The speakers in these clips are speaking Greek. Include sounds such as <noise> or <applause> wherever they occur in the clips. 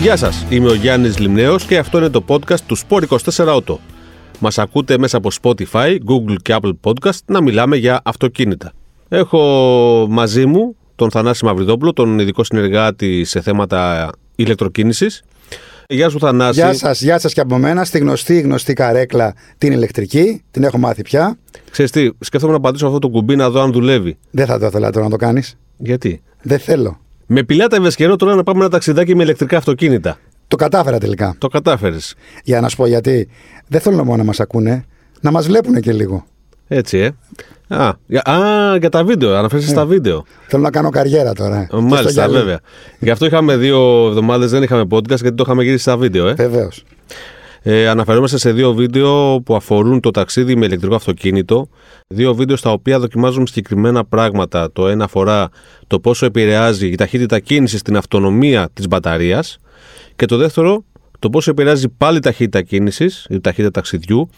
Γεια σας, είμαι ο Γιάννης Λιμνέος και αυτό είναι το podcast του Sport 24 Auto. Μας ακούτε μέσα από Spotify, Google και Apple Podcast να μιλάμε για αυτοκίνητα. Έχω μαζί μου τον Θανάση Μαυριδόπουλο, τον ειδικό συνεργάτη σε θέματα ηλεκτροκίνησης. Γεια σου Θανάση. Γεια σας, γεια σας και από μένα. Στη γνωστή, γνωστή καρέκλα την ηλεκτρική. Την έχω μάθει πια. Ξέρεις τι, σκέφτομαι να πατήσω αυτό το κουμπί να δω αν δουλεύει. Δεν θα το ήθελα τώρα να το κάνεις. Γιατί; Δεν θέλω. Με πιλάτα ευεσκαιρό τώρα να πάμε ένα ταξιδάκι με ηλεκτρικά αυτοκίνητα. Το κατάφερα τελικά. Το κατάφερες. Για να σου πω γιατί. Δεν θέλω μόνο να μας ακούνε, να μας βλέπουν και λίγο. Έτσι, ε. Α, για, α, για τα βίντεο, αναφέρεσαι στα βίντεο. Θέλω να κάνω καριέρα τώρα. Ε, Και στο Μάλιστα, γυαλί. βέβαια. Γι' αυτό είχαμε δύο εβδομάδες, δεν είχαμε podcast γιατί το είχαμε γυρίσει στα βίντεο. Ε. Βεβαίως. Ε, αναφερόμαστε σε δύο βίντεο που αφορούν το ταξίδι με ηλεκτρικό αυτοκίνητο. Δύο βίντεο στα οποία δοκιμάζουμε συγκεκριμένα πράγματα. Το ένα αφορά το πόσο επηρεάζει η ταχύτητα κίνησης στην αυτονομία της μπαταρίας. Και το δεύτερο, το πόσο επηρεάζει πάλι η ταχύτητα κίνησης, η ταχύτητα ταξιδιού,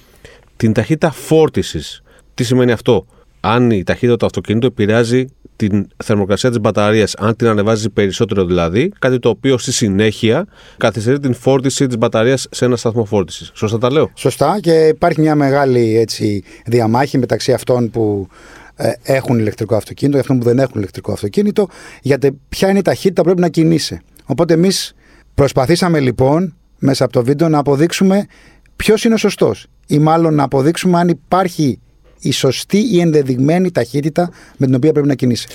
την ταχύτητα φόρτισης. Τι σημαίνει αυτό, αν η ταχύτητα του αυτοκίνητου επηρεάζει την θερμοκρασία της μπαταρίας, αν την ανεβάζει περισσότερο δηλαδή, κάτι το οποίο στη συνέχεια καθυστερεί την φόρτιση της μπαταρίας σε ένα σταθμό φόρτισης. Σωστά τα λέω; Σωστά και υπάρχει μια μεγάλη έτσι, διαμάχη μεταξύ αυτών που ε, έχουν ηλεκτρικό αυτοκίνητο και αυτών που δεν έχουν ηλεκτρικό αυτοκίνητο για τε- ποια είναι η ταχύτητα που πρέπει να κινείσαι. Οπότε εμείς προσπαθήσαμε λοιπόν μέσα από το βίντεο να αποδείξουμε ποιος είναι ο σωστός ή μάλλον να αποδείξουμε αν υπάρχει η σωστή ή ενδεδειγμένη ταχύτητα με την οποία πρέπει να κινείσαι.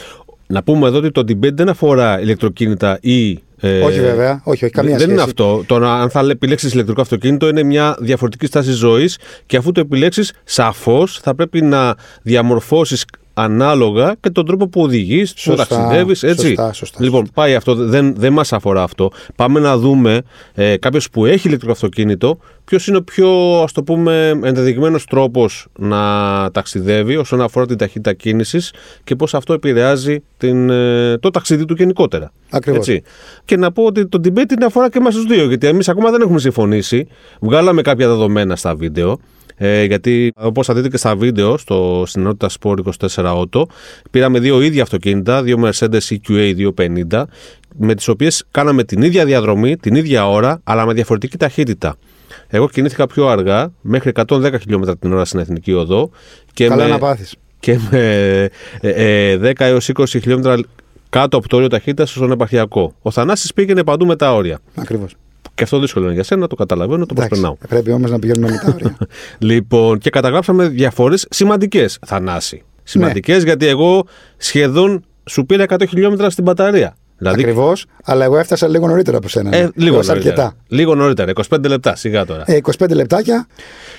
Να πούμε εδώ ότι το debate δεν αφορά ηλεκτροκίνητα ή. ε, όχι βέβαια, όχι, όχι καμία δεν σχέση. είναι αυτό. Το να, αν θα επιλέξεις ηλεκτρικό αυτοκίνητο είναι μια διαφορετική στάση ζωής και αφού το επιλέξεις, σαφώς θα πρέπει να διαμορφώσεις ανάλογα και τον τρόπο που οδηγείς, που Σωστά, ταξιδεύεις. Έτσι. σωστά, σωστά, λοιπόν, πάει αυτό. Δεν, δεν μας αφορά αυτό. Πάμε να δούμε ε, κάποιος που έχει ηλεκτρικό αυτοκίνητο, ποιος είναι ο πιο ας το πούμε ενδεδειγμένος τρόπος να ταξιδεύει όσον αφορά την ταχύτητα κίνησης και πώς αυτό επηρεάζει την, ε, το ταξίδι του γενικότερα. Ακριβώς. Έτσι. Και να πω ότι το debate είναι αφορά και εμάς τους δύο, γιατί εμείς ακόμα δεν έχουμε συμφωνήσει. Βγάλαμε κάποια δεδομένα στα βίντεο. Ε, γιατί όπως θα δείτε και στα βίντεο στο στην ενότητα Sport 24 Auto, πήραμε δύο ίδια αυτοκίνητα, δύο Mercedes EQA 250, με τις οποίες κάναμε την ίδια διαδρομή, την ίδια ώρα, αλλά με διαφορετική ταχύτητα. Εγώ κινήθηκα πιο αργά, μέχρι 110 χιλιόμετρα την ώρα στην εθνική οδό. Και Καλά με, να πάθεις. και με ε, ε, 10 έως 20 χιλιόμετρα κάτω από το όριο ταχύτητας στον επαρχιακό. Ο Θανάσης πήγαινε παντού με τα όρια. Ακριβώς. Και αυτό δύσκολο είναι για σένα, το καταλαβαίνω, το προσπερνάω. πρέπει όμως να πηγαίνουμε με τα όρια. <laughs> Λοιπόν, και καταγράψαμε διαφορές σημαντικές, Θανάση. Σημαντικές γιατί εγώ σχεδόν σου πήρα 100 χιλιόμετρα στην μπαταρία. Δηλαδή, Ακριβώς, αλλά εγώ έφτασα λίγο νωρίτερα από σένα. ε, λίγο Έως νωρίτερα. αρκετά. Λίγο νωρίτερα, 25 λεπτά, σιγά τώρα. Ε, 25 λεπτάκια.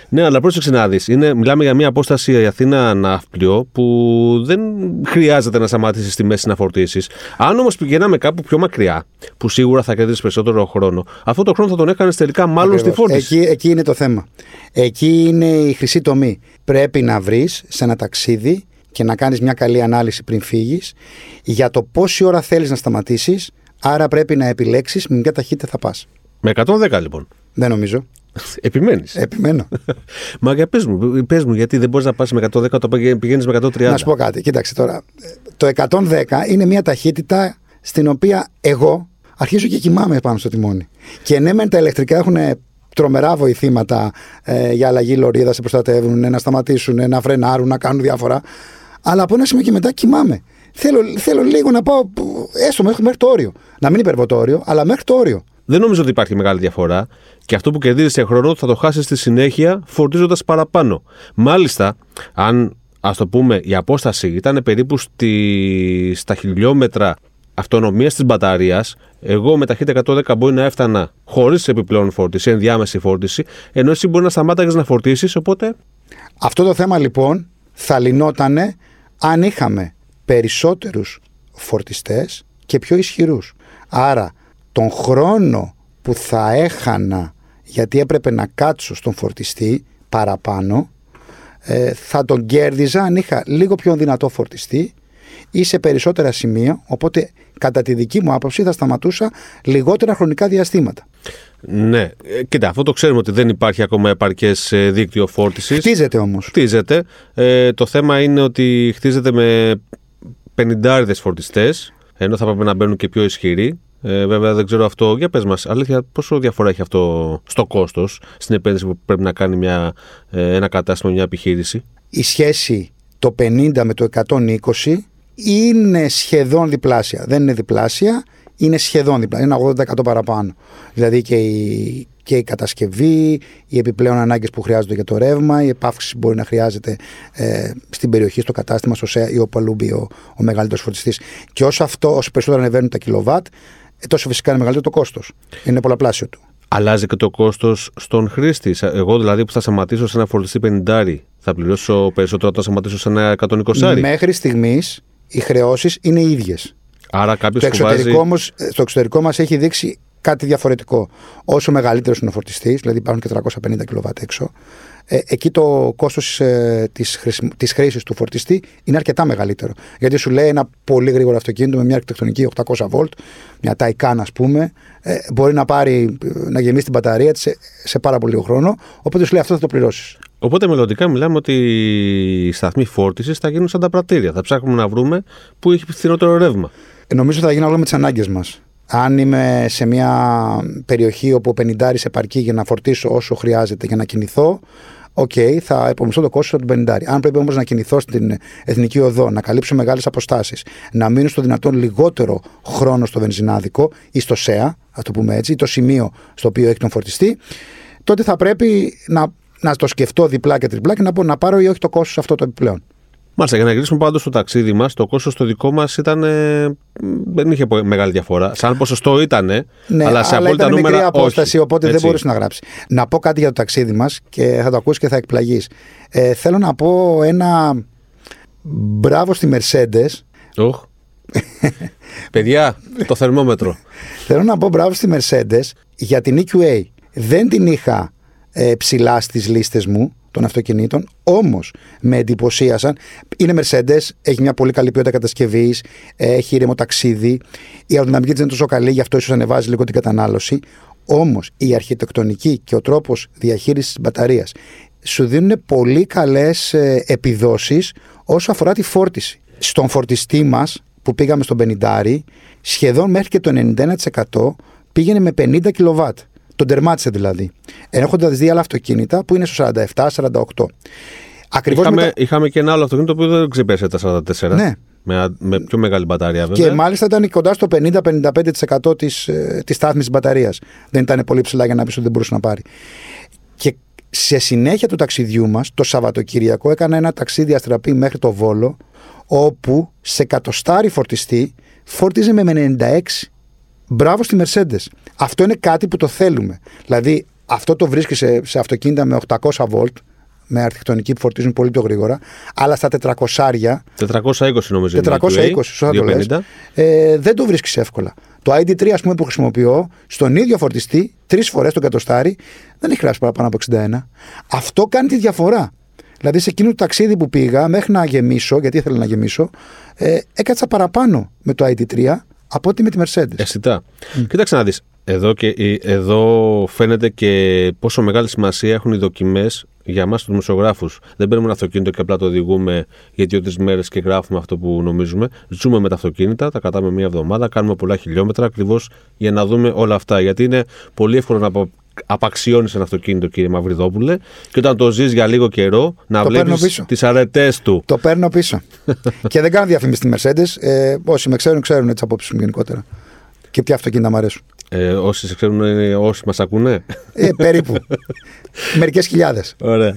Ναι, αλλά πρόσεξε να δεις. Μιλάμε για μια απόσταση Αθήνα-Ναύπλιο που δεν χρειάζεται να σταματήσεις στη μέση να φορτίσεις. Αν όμως πηγαίναμε κάπου πιο μακριά, που σίγουρα θα κερδίσει περισσότερο χρόνο, αυτό το χρόνο θα τον έκανες τελικά μάλλον Ακριβώς. στη φόρτιση. Εκεί, εκεί είναι το θέμα. Εκεί είναι η χρυσή τομή. Πρέπει να βρεις σε ένα ταξίδι και να κάνεις μια καλή ανάλυση πριν φύγεις για το πόση ώρα θέλεις να σταματήσεις. Άρα πρέπει να επιλέξεις με ποια ταχύτητα θα πας. Με 110 λοιπόν. Δεν νομίζω. <laughs> Επιμένεις. Επιμένω. <laughs> Μα για πες μου, πες μου, γιατί δεν μπορείς να πας με 110 όταν πηγαίνει με 130. να σου πω κάτι. Κοίταξε τώρα. Το 110 είναι μια ταχύτητα στην οποία εγώ αρχίζω και κοιμάμαι πάνω στο τιμόνι. Και ναι, μεν τα ηλεκτρικά έχουν τρομερά βοηθήματα ε, για αλλαγή λωρίδα, σε προστατεύουν, να σταματήσουν, να φρενάρουν, να κάνουν διάφορα. Αλλά από ένα σημείο και μετά κοιμάμαι. Θέλω, θέλω λίγο να πάω έστω μέχρι, μέχρι το όριο. Να μην υπερβώ το όριο, αλλά μέχρι το όριο. Δεν νομίζω ότι υπάρχει μεγάλη διαφορά και αυτό που κερδίζει σε χρόνο θα το χάσεις στη συνέχεια φορτίζοντας παραπάνω. Μάλιστα, αν ας το πούμε η απόσταση ήταν περίπου στη, στα χιλιόμετρα αυτονομίας της μπαταρίας, εγώ με ταχύτητα 110 μπορεί να έφτανα χωρίς επιπλέον φόρτιση, ενδιάμεση φόρτιση, ενώ εσύ μπορεί να σταμάταγες να φορτίσεις, οπότε. Αυτό το θέμα λοιπόν θα λυνότανε αν είχαμε περισσότερους φορτιστές και πιο ισχυρούς. Άρα τον χρόνο που θα έχανα γιατί έπρεπε να κάτσω στον φορτιστή παραπάνω ε, θα τον κέρδιζα αν είχα λίγο πιο δυνατό φορτιστή ή σε περισσότερα σημεία οπότε κατά τη δική μου άποψη θα σταματούσα λιγότερα χρονικά διαστήματα. Ναι, Ε, κοίτα, αυτό το ξέρουμε ότι δεν υπάρχει ακόμα επαρκές δίκτυο φόρτισης. Χτίζεται όμως. Χτίζεται. Ε, το θέμα είναι ότι χτίζεται με 50 φορτιστές, ενώ θα πρέπει να μπαίνουν και πιο ισχυροί. Ε, βέβαια δεν ξέρω αυτό. Για πες μας, αλήθεια, πόσο διαφορά έχει αυτό στο κόστος, στην επένδυση που πρέπει να κάνει μια, ε, ένα κατάστημα, μια επιχείρηση; Η σχέση το 50 με το 120 είναι σχεδόν διπλάσια. Δεν είναι διπλάσια, είναι σχεδόν διπλάσια. Είναι 80% παραπάνω. Δηλαδή και η, και η κατασκευή, οι επιπλέον ανάγκες που χρειάζονται για το ρεύμα, η επάυξη που μπορεί να χρειάζεται ε, στην περιοχή, στο κατάστημα, στο ΣΕΑ ή όπου αλλού μπει ο, ο μεγαλύτερος φορτιστής. Και όσο αυτό, όσο περισσότερο ανεβαίνουν τα κιλοβάτ, ε, τόσο φυσικά είναι μεγαλύτερο το κόστος. Είναι πολλαπλάσιο του. Αλλάζει και το κόστος στον χρήστη. Εγώ δηλαδή που θα σταματήσω σε ένα φορτιστή 50, θα πληρώσω περισσότερο όταν σταματήσω σε ένα 120. Μέχρι στιγμής οι χρεώσεις είναι ίδιες. Άρα κάποιος Το εξωτερικό βάζει... όμως, στο εξωτερικό μας έχει δείξει κάτι διαφορετικό. Όσο μεγαλύτερος είναι ο φορτιστής, δηλαδή υπάρχουν και 350 κιλοβάτ έξω, ε, εκεί το κόστος ε, της χρήσης του φορτιστή είναι αρκετά μεγαλύτερο. Γιατί σου λέει ένα πολύ γρήγορο αυτοκίνητο με μια αρχιτεκτονική 800 volt, μια Taycan ας πούμε, ε, μπορεί να, πάρει, να γεμίσει την μπαταρία της σε, σε πάρα πολύ λίγο χρόνο. Οπότε σου λέει αυτό θα το πληρώσεις. Οπότε μελλοντικά μιλάμε ότι οι σταθμοί φόρτισης θα γίνουν σαν τα πρατήρια. Θα ψάχνουμε να βρούμε πού έχει φθηνότερο ρεύμα. Ε, νομίζω θα γίνει όλο με τις ανάγκες μας. Αν είμαι σε μια περιοχή όπου ο 50 επαρκεί για να φορτίσω όσο χρειάζεται για να κινηθώ, OK, okay, θα επωμιστώ το κόστος του 50. Αν πρέπει όμως να κινηθώ στην εθνική οδό, να καλύψω μεγάλες αποστάσεις, να μείνω στο δυνατόν λιγότερο χρόνο στο βενζινάδικο ή στο ΣΕΑ, ας το πούμε έτσι, ή το σημείο στο οποίο έχει τον φορτιστή, τότε θα πρέπει να, να το σκεφτώ διπλά και τριπλά και να, πω, να πάρω ή όχι το κόστος αυτό το επιπλέον. Μάλιστα, για να γυρίσουμε πάντως στο ταξίδι μας, το κόστος το δικό μας ήταν. Ε, δεν είχε μεγάλη διαφορά. Σαν ποσοστό ήταν, ναι, αλλά σε αλλά απόλυτα ήταν νούμερα. μικρή απόσταση, όχι. οπότε Έτσι. δεν μπορούσε να γράψεις. Να πω κάτι για το ταξίδι μας και θα το ακούσει και θα εκπλαγείς. Ε, θέλω να πω ένα μπράβο στη Mercedes. Οχ. Παιδιά, το θερμόμετρο. Θέλω να πω μπράβο στη Mercedes για την EQA. Δεν την είχα ε, ψηλά στις λίστες μου των αυτοκινήτων, όμως με εντυπωσίασαν. Είναι Mercedes, έχει μια πολύ καλή ποιότητα κατασκευής, έχει ήρεμο ταξίδι. Η αεροδυναμική της είναι τόσο καλή, γι' αυτό ίσως ανεβάζει λίγο την κατανάλωση. Όμως η αρχιτεκτονική και ο τρόπος διαχείρισης της μπαταρίας σου δίνουν πολύ καλές επιδόσεις όσο αφορά τη φόρτιση. Στον φορτιστή μας που πήγαμε στον 50, σχεδόν μέχρι και το 91% πήγαινε με 50 κιλοβάτ. Τον τερμάτισε δηλαδή. Έχοντα δει άλλα αυτοκίνητα που είναι στο 47-48. Ακριβώς Είχαμε, μετά- είχαμε και ένα άλλο αυτοκίνητο που δεν ξεπέρασε τα 44. Ναι. Με, με πιο μεγάλη μπαταρία, βέβαια. Και μάλιστα ήταν κοντά στο 50-55% της, ε, της στάθμης της μπαταρίας. Δεν ήταν πολύ ψηλά για να πεις ότι δεν μπορούσε να πάρει. Και σε συνέχεια του ταξιδιού μας, το Σαββατοκύριακο, έκανα ένα ταξίδι αστραπή μέχρι το Βόλο, όπου σε κατοστάρι φορτιστή φόρτιζε με 96. Μπράβο στη Mercedes. Αυτό είναι κάτι που το θέλουμε. Δηλαδή, αυτό το βρίσκει σε, σε αυτοκίνητα με 800 volt, με αρχιτεκτονική που φορτίζουν πολύ πιο γρήγορα, αλλά στα 400 420 νομίζω. είναι η 420, EQA, σωστά το λες. 250. Ε, δεν το βρίσκεις εύκολα. Το ID3 ας πούμε, που χρησιμοποιώ, στον ίδιο φορτιστή, τρεις φορές τον κατοστάρι, δεν έχει χρειάσει παραπάνω από 61. Αυτό κάνει τη διαφορά. Δηλαδή σε εκείνο το ταξίδι που πήγα, μέχρι να γεμίσω, γιατί ήθελα να γεμίσω, ε, έκατσα παραπάνω με το ID3 από ότι με τη Mercedes. Αισθητά. Κοίταξε να δεις. Εδώ, και, ε, εδώ φαίνεται και πόσο μεγάλη σημασία έχουν οι δοκιμές για εμά τους δημοσιογράφους. Δεν παίρνουμε ένα αυτοκίνητο και απλά το οδηγούμε για δύο-τρει μέρες και γράφουμε αυτό που νομίζουμε. Ζούμε με τα αυτοκίνητα, τα κρατάμε μία εβδομάδα, κάνουμε πολλά χιλιόμετρα ακριβώς για να δούμε όλα αυτά. Γιατί είναι πολύ εύκολο να απο- απαξιώνεις ένα αυτοκίνητο, κύριε Μαυριδόπουλε, και όταν το ζεις για λίγο καιρό να Το παίρνω βλέπει πίσω. τις αρετές του. Το παίρνω πίσω. <laughs> και δεν κάνω διαφήμιση στη Mercedes. Ε, όσοι με ξέρουν, ξέρουν τι απόψεις μου γενικότερα. Και ποια αυτοκίνητα μου αρέσουν. Ε, όσοι σε ξέρουν, ε, όσοι μας ακούνε. Ε, περίπου. <laughs> Μερικές χιλιάδες. Ωραία.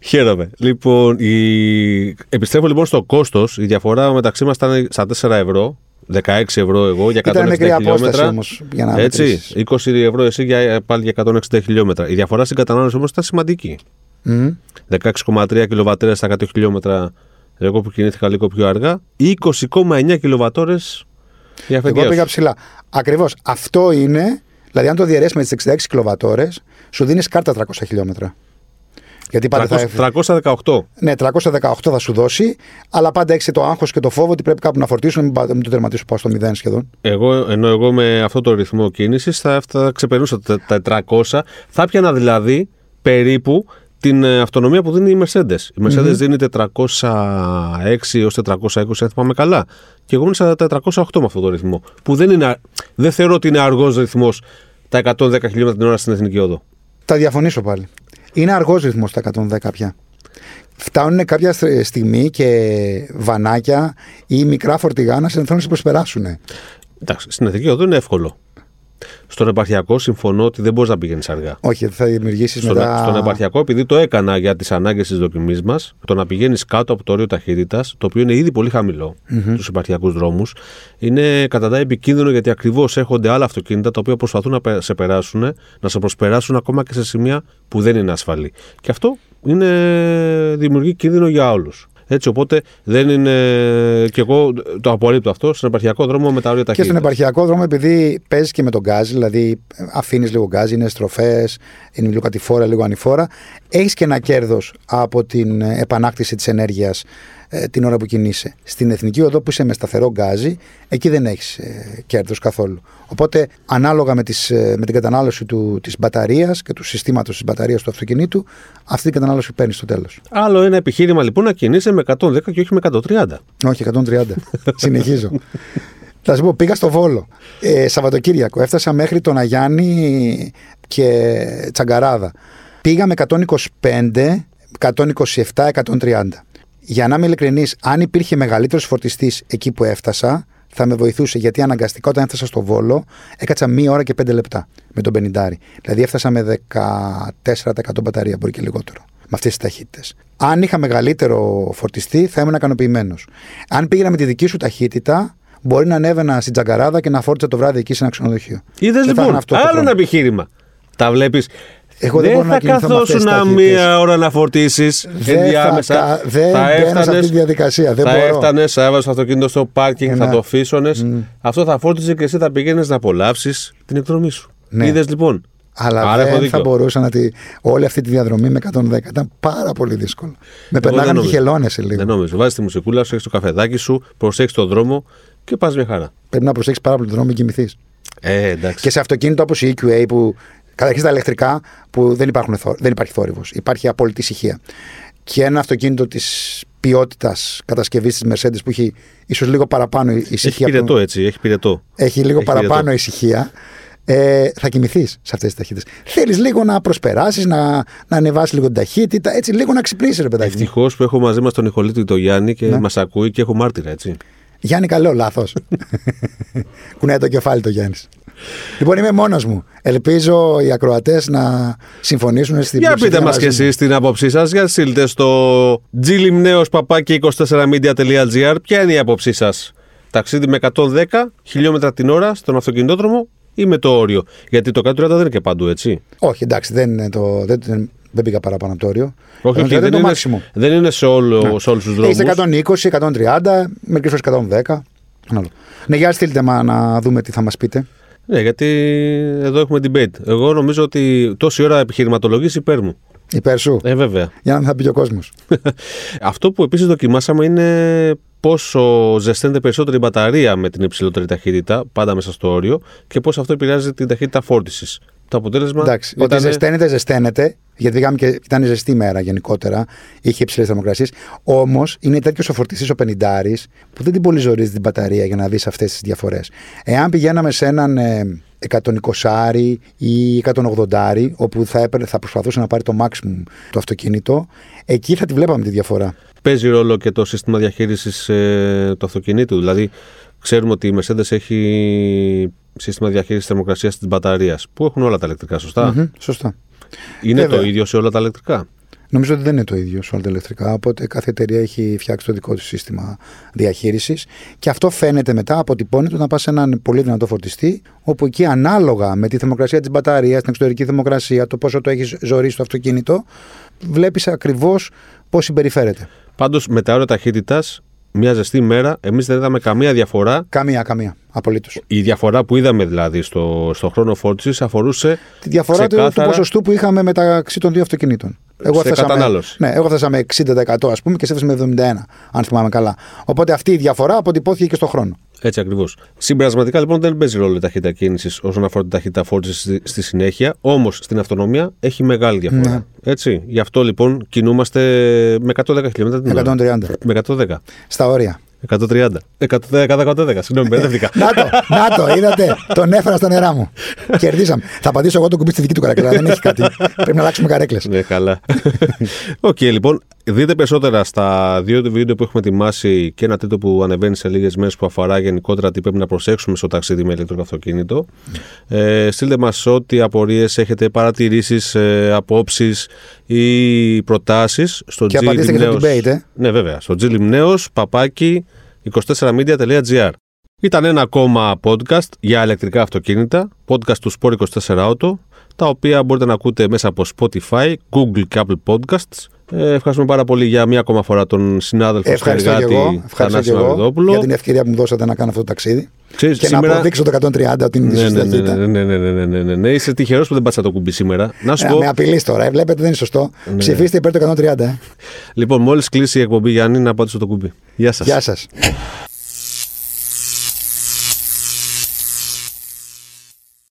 Χαίρομαι. Λοιπόν, η... επιστρέφω λοιπόν στο κόστος. Η διαφορά μεταξύ μας ήταν στα 4 ευρώ. 16 ευρώ εγώ για 160 Ήταν μικρή απόσταση χιλιόμετρα. όμως για να Έτσι. μετρήσεις. 20 ευρώ εσύ για, πάλι για 160 χιλιόμετρα. Η διαφορά στην κατανάλωση όμως ήταν σημαντική. Μμμ. 16,3 κιλοβατέρες στα 100 χιλιόμετρα εγώ που κινήθηκα λίγο πιο αργά. 20,9 κιλοβατόρες για Εγώ αφεντία πήγα σου. ψηλά. Ακριβώς. Αυτό είναι, δηλαδή, αν το διαιρέσεις με τις 66 κιλοβατόρες, σου δίνεις κάρτα 300 χιλιόμετρα. Γιατί πάντα θα. 300 318. Ναι, 318 θα σου δώσει, αλλά πάντα έχει το άγχος και το φόβο ότι πρέπει κάπου να φορτίσω, να μην, πά- μην το τερματίσω πάω στο 0 σχεδόν. Εγώ, ενώ εγώ με αυτό το ρυθμό κίνησης θα, θα ξεπερνούσα τα, τα 400. Θα πιανα δηλαδή περίπου την ε, αυτονομία που δίνει η Mercedes. Η Mercedes δίνει 406 έως 420, αν θυμάμαι καλά. Και εγώ ήμουν στα 408 με αυτό το ρυθμό. Που δεν, είναι, δεν θεωρώ ότι είναι αργός ρυθμός τα 110 χιλιόμετρα την ώρα στην Εθνική Οδό. Θα διαφωνήσω πάλι. Είναι αργός ρυθμός τα 110 πια. Φτάνουν κάποια στ- στιγμή και βανάκια ή μικρά φορτηγά να σε θέλουν να σε προσπεράσουν. Εντάξει, στην Εθνική Οδό είναι εύκολο. Στον επαρχιακό συμφωνώ ότι δεν μπορείς να πηγαίνεις αργά. Όχι, θα δημιουργήσεις Στον, μετά. στον επαρχιακό, επειδή το έκανα για τις ανάγκες της δοκιμής μας, το να πηγαίνεις κάτω από το όριο ταχύτητας, το οποίο είναι ήδη πολύ χαμηλό στους επαρχιακούς δρόμους, είναι κατά τα επικίνδυνο γιατί ακριβώς έρχονται άλλα αυτοκίνητα τα οποία προσπαθούν να πε- σε περάσουν, να σε προσπεράσουν ακόμα και σε σημεία που δεν είναι ασφαλή. Και αυτό είναι, δημιουργεί κίνδυνο για όλους. Έτσι, οπότε δεν είναι. και εγώ το απορρίπτω αυτό. Στον επαρχιακό δρόμο με τα όρια Και ταχύτητα. στον επαρχιακό δρόμο, επειδή παίζεις και με τον γκάζι, δηλαδή αφήνεις λίγο γκάζι, είναι στροφές, είναι λίγο κατηφόρα, λίγο ανηφόρα, έχεις και ένα κέρδος από την ε, επανάκτηση της ενέργειας την ώρα που κινείσαι. Στην εθνική οδό που είσαι με σταθερό γκάζι, εκεί δεν έχεις ε, κέρδος καθόλου. Οπότε, ανάλογα με, τις, ε, με την κατανάλωση του, της μπαταρίας και του συστήματος της μπαταρίας του αυτοκινήτου, αυτή την κατανάλωση παίρνεις στο τέλος. Άλλο ένα επιχείρημα λοιπόν να κινείσαι με 110 και όχι με 130. Όχι, 130. <laughs> Συνεχίζω. Θα σου πω, πήγα στο Βόλο. Ε, Σαββατοκύριακο. Έφτασα μέχρι τον Αγιάννη και Τσαγκαράδα. Πήγα με 125, 127, 130. Για να είμαι ειλικρινής, αν υπήρχε μεγαλύτερος φορτιστής εκεί που έφτασα, θα με βοηθούσε. Γιατί αναγκαστικά όταν έφτασα στο Βόλο, έκατσα μία ώρα και πέντε λεπτά με τον 50. Δηλαδή έφτασα με 14% μπαταρία, μπορεί και λιγότερο. Με αυτές τις ταχύτητες. Αν είχα μεγαλύτερο φορτιστή, θα ήμουν ικανοποιημένος. Αν πήγαινα με τη δική σου ταχύτητα, μπορεί να ανέβαινα στην Τζαγκαράδα και να φόρτισα το βράδυ εκεί σε ένα ξενοδοχείο. Είδες Δεν θα λοιπόν, είχαν αυτό το άλλο χρόνο. ένα επιχείρημα. Τα βλέπεις. Εγώ δεν δεν μπορώ να θα κινηθώ με αυτές τις καθόσουν ταχύτητες. μία ώρα να φορτίσεις Δεν ενδιάμεσα. θα κα- δεν μπαίνω σε αυτή έφτανες- τη διαδικασία, δεν θα μπορώ. έφτανες, θα έβαζες το αυτοκίνητο στο πάρκινγκ, Ε, θα ναι. το αφήσωνε. Αυτό θα φόρτιζε και εσύ θα πήγαινες να απολαύσεις την εκδρομή σου. Ναι. Είδες λοιπόν. Αλλά Άρα έχω δεν δίκιο. θα μπορούσα να τη. Όλη αυτή τη διαδρομή με 110 ήταν πάρα πολύ δύσκολο. Με δεν περνάγανε και νομίζω. χελώνες λίγο. Δεν νομίζω. Βάζεις τη μουσικούλα σου, έχεις το καφεδάκι σου, προσέχεις τον δρόμο και πας μια χαρά. Πρέπει να προσέξει πάρα πολύ τον δρόμο και κοιμηθείς. Ε, εντάξει. Και σε αυτοκίνητο όπως η EQA που καταρχήν τα ηλεκτρικά που δεν, υπάρχουν, θόρ- δεν υπάρχει θόρυβος. Υπάρχει απόλυτη ησυχία. Και ένα αυτοκίνητο της ποιότητας κατασκευής της Mercedes που έχει ίσως λίγο παραπάνω έχει ησυχία. από τον- πυρετό έτσι, έχει πυρετό. έχει λίγο Έχει παραπάνω πυρετό. ησυχία. Ε, θα κοιμηθείς σε αυτές τις ταχύτητες. Θέλεις λίγο να προσπεράσεις, να, να ανεβάσεις λίγο την ταχύτητα, έτσι λίγο να ξυπνήσεις, ρε παιδάκι. μου. Ευτυχώς που έχω μαζί μας τον Ιχολίτη τον Γιάννη και Ναι. μας ακούει και έχω μάρτυρα, έτσι. Γιάννη, καλό, λάθος. <laughs> Κουνάει το κεφάλι το Γιάννης. Λοιπόν, είμαι μόνος μου. Ελπίζω οι ακροατές να συμφωνήσουν στην Για πλειοψηφία πείτε μας μαζί και μου. εσείς την άποψή σας. Για στείλτε στο glimneos24media.gr ποια είναι η άποψή σας; Ταξίδι με 110 χιλιόμετρα την ώρα στον αυτοκινητόδρομο ή με το όριο; Γιατί το 130 δεν είναι και παντού, έτσι. Όχι, εντάξει, δεν, είναι το, δεν, δεν, δεν πήγα παραπάνω από το όριο. Όχι, όχι, δεν δεν, είναι το είναι, μάξιμο. δεν είναι σε, όλο, σε όλους τους δρόμους. Είστε 120, 130, μερικέ φορέ 110. Ανάλογα. Ναι, για στείλτε μα να δούμε τι θα μας πείτε. Ναι, γιατί εδώ έχουμε debate. Εγώ νομίζω ότι τόση ώρα επιχειρηματολογείς υπέρ μου. Υπέρ σου; Ε, βέβαια. Για να δει θα πει και ο κόσμος. <laughs> Αυτό που επίσης δοκιμάσαμε είναι πόσο ζεσταίνεται περισσότερο η μπαταρία με την υψηλότερη ταχύτητα, πάντα μέσα στο όριο, και πώς αυτό επηρεάζει την ταχύτητα φόρτισης. Το αποτέλεσμα. Εντάξει, ότι ήταν- ζεσταίνεται, ζεσταίνεται, γιατί πήγαμε και ήταν ζεστή μέρα γενικότερα, είχε υψηλές θερμοκρασίες. Όμως είναι τέτοιος ο φορτιστής ο 50 που δεν την πολύ ζορίζει την μπαταρία για να δεις αυτές τις διαφορές. Εάν πηγαίναμε σε έναν ε, 120 ή 180, όπου θα, έπαιρνε, θα προσπαθούσε να πάρει το maximum το αυτοκίνητο, εκεί θα τη βλέπαμε τη διαφορά. Παίζει ρόλο και το σύστημα διαχείρισης ε, του αυτοκινήτου. Δηλαδή, ξέρουμε ότι η Mercedes έχει σύστημα διαχείρισης θερμοκρασίας της μπαταρίας, που έχουν όλα τα ηλεκτρικά, σωστά; Μμμ, σωστά. Είναι Βέβαια. το ίδιο σε όλα τα ηλεκτρικά; Νομίζω ότι δεν είναι το ίδιο σε όλα τα ηλεκτρικά. Οπότε κάθε εταιρεία έχει φτιάξει το δικό του σύστημα διαχείρισης. Και αυτό φαίνεται μετά, αποτυπώνεται να πας σε έναν πολύ δυνατό φορτιστή, όπου εκεί ανάλογα με τη θερμοκρασία της μπαταρίας, την εξωτερική θερμοκρασία, το πόσο το έχεις ζωήσει το αυτοκίνητο, βλέπεις ακριβώς πώς συμπεριφέρεται. Πάντως, με τα όρια ταχύτητας, μια ζεστή μέρα, εμείς δεν είδαμε καμία διαφορά. Καμία, καμία. Απολύτως. Η διαφορά που είδαμε δηλαδή στο, στο χρόνο φόρτισης αφορούσε Τη διαφορά του, του ξεκάθαρα ποσοστού που είχαμε μεταξύ των δύο αυτοκινήτων. Εγώ σε έφτασα με, κατανάλωση. ναι, εγώ έφτασα με 60% ας πούμε και σε έφτασε με 71, αν θυμάμαι καλά. Οπότε αυτή η διαφορά αποτυπώθηκε και στο χρόνο. Έτσι ακριβώς. Συμπερασματικά λοιπόν δεν παίζει ρόλο η ταχύτητα κίνησης όσον αφορά την ταχύτητα φόρτισης στη, στη συνέχεια. Όμως στην αυτονομία έχει μεγάλη διαφορά. Ναι. Έτσι. Γι' αυτό λοιπόν κινούμαστε με 110 χιλιόμετρα την ώρα. 130. Με 110. Στα όρια. 130. 110, 110. Συγγνώμη, μπερδεύτηκα. να το, να το, είδατε. Τον έφερα στα νερά μου. Κερδίσαμε. Θα πατήσω εγώ το κουμπί στη δική του καρέκλα. Δεν έχει κάτι. Πρέπει να αλλάξουμε καρέκλες. ναι, καλά. Οκ, λοιπόν, δείτε περισσότερα στα δύο βίντεο που έχουμε ετοιμάσει και ένα τρίτο που ανεβαίνει σε λίγες μέρες που αφορά γενικότερα τι πρέπει να προσέξουμε στο ταξίδι με ηλεκτρικό αυτοκίνητο. Ε, στείλτε μας ό,τι απορίες έχετε, παρατηρήσεις, ε, απόψεις ή προτάσεις στο Και G απαντήστε και στο Λιμνέος- debate, ε. Ναι, βέβαια. Στο glimneos παπάκι 24media.gr. Ήταν ένα ακόμα podcast για ηλεκτρικά αυτοκίνητα, podcast του Sport 24 Auto, τα οποία μπορείτε να ακούτε μέσα από Spotify, Google και Apple Podcasts. Ε, ευχαριστούμε πάρα πολύ για μία ακόμα φορά τον συνάδελφο Ευχαριστώ και συνεργάτη εγώ, ευχαριστώ Θανάση και εγώ Μαυροδόπουλο. για την ευκαιρία που μου δώσατε να κάνω αυτό το ταξίδι. Ξέρεις, Και σήμερα- να αποδείξω το 130 ότι είναι τη Ναι, σωστή ναι, ναι, ταχύτητα. ναι, ναι, ναι, ναι, ναι, ναι, ναι. Είσαι τυχερός που δεν πάτσα το κουμπί σήμερα. Να σου Ε, πω, Με απειλείς τώρα, ε, βλέπετε δεν είναι σωστό. Ναι. Ψηφίστε υπέρ το 130. Ε. λοιπόν, μόλις κλείσει η εκπομπή, Γιάννη, να πάτε στο το κουμπί. Γεια σας. Γεια σας.